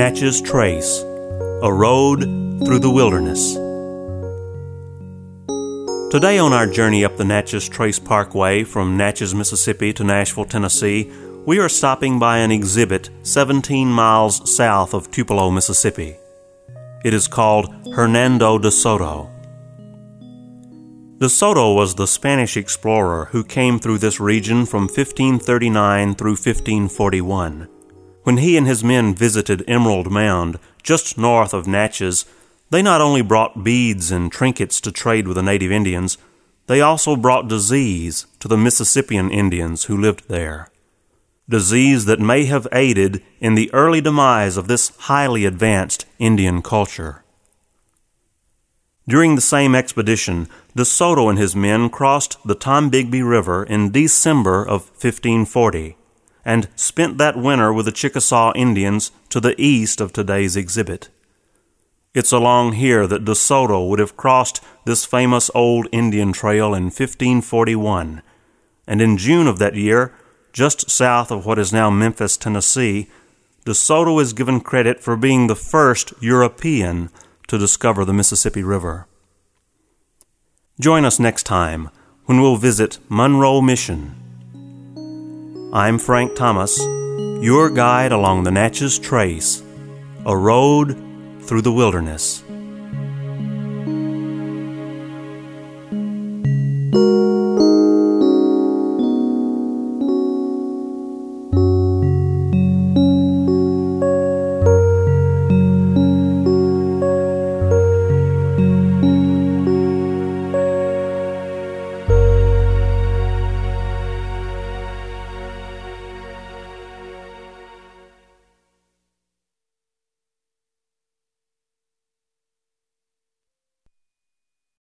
Natchez Trace A Road Through the Wilderness. Today, on our journey up the Natchez Trace Parkway from Natchez, Mississippi to Nashville, Tennessee, we are stopping by an exhibit 17 miles south of Tupelo, Mississippi. It is called Hernando de Soto. De Soto was the Spanish explorer who came through this region from 1539 through 1541. When he and his men visited Emerald Mound, just north of Natchez, they not only brought beads and trinkets to trade with the native Indians, they also brought disease to the Mississippian Indians who lived there. Disease that may have aided in the early demise of this highly advanced Indian culture. During the same expedition, De Soto and his men crossed the Tombigbee River in December of 1540 and spent that winter with the Chickasaw Indians to the east of today's exhibit. It's along here that De Soto would have crossed this famous old Indian trail in 1541, and in June of that year, just south of what is now Memphis, Tennessee, De Soto is given credit for being the first European to discover the Mississippi River. Join us next time when we'll visit Monroe Mission. I'm Frank Thomas, your guide along the Natchez Trace, a road through the wilderness.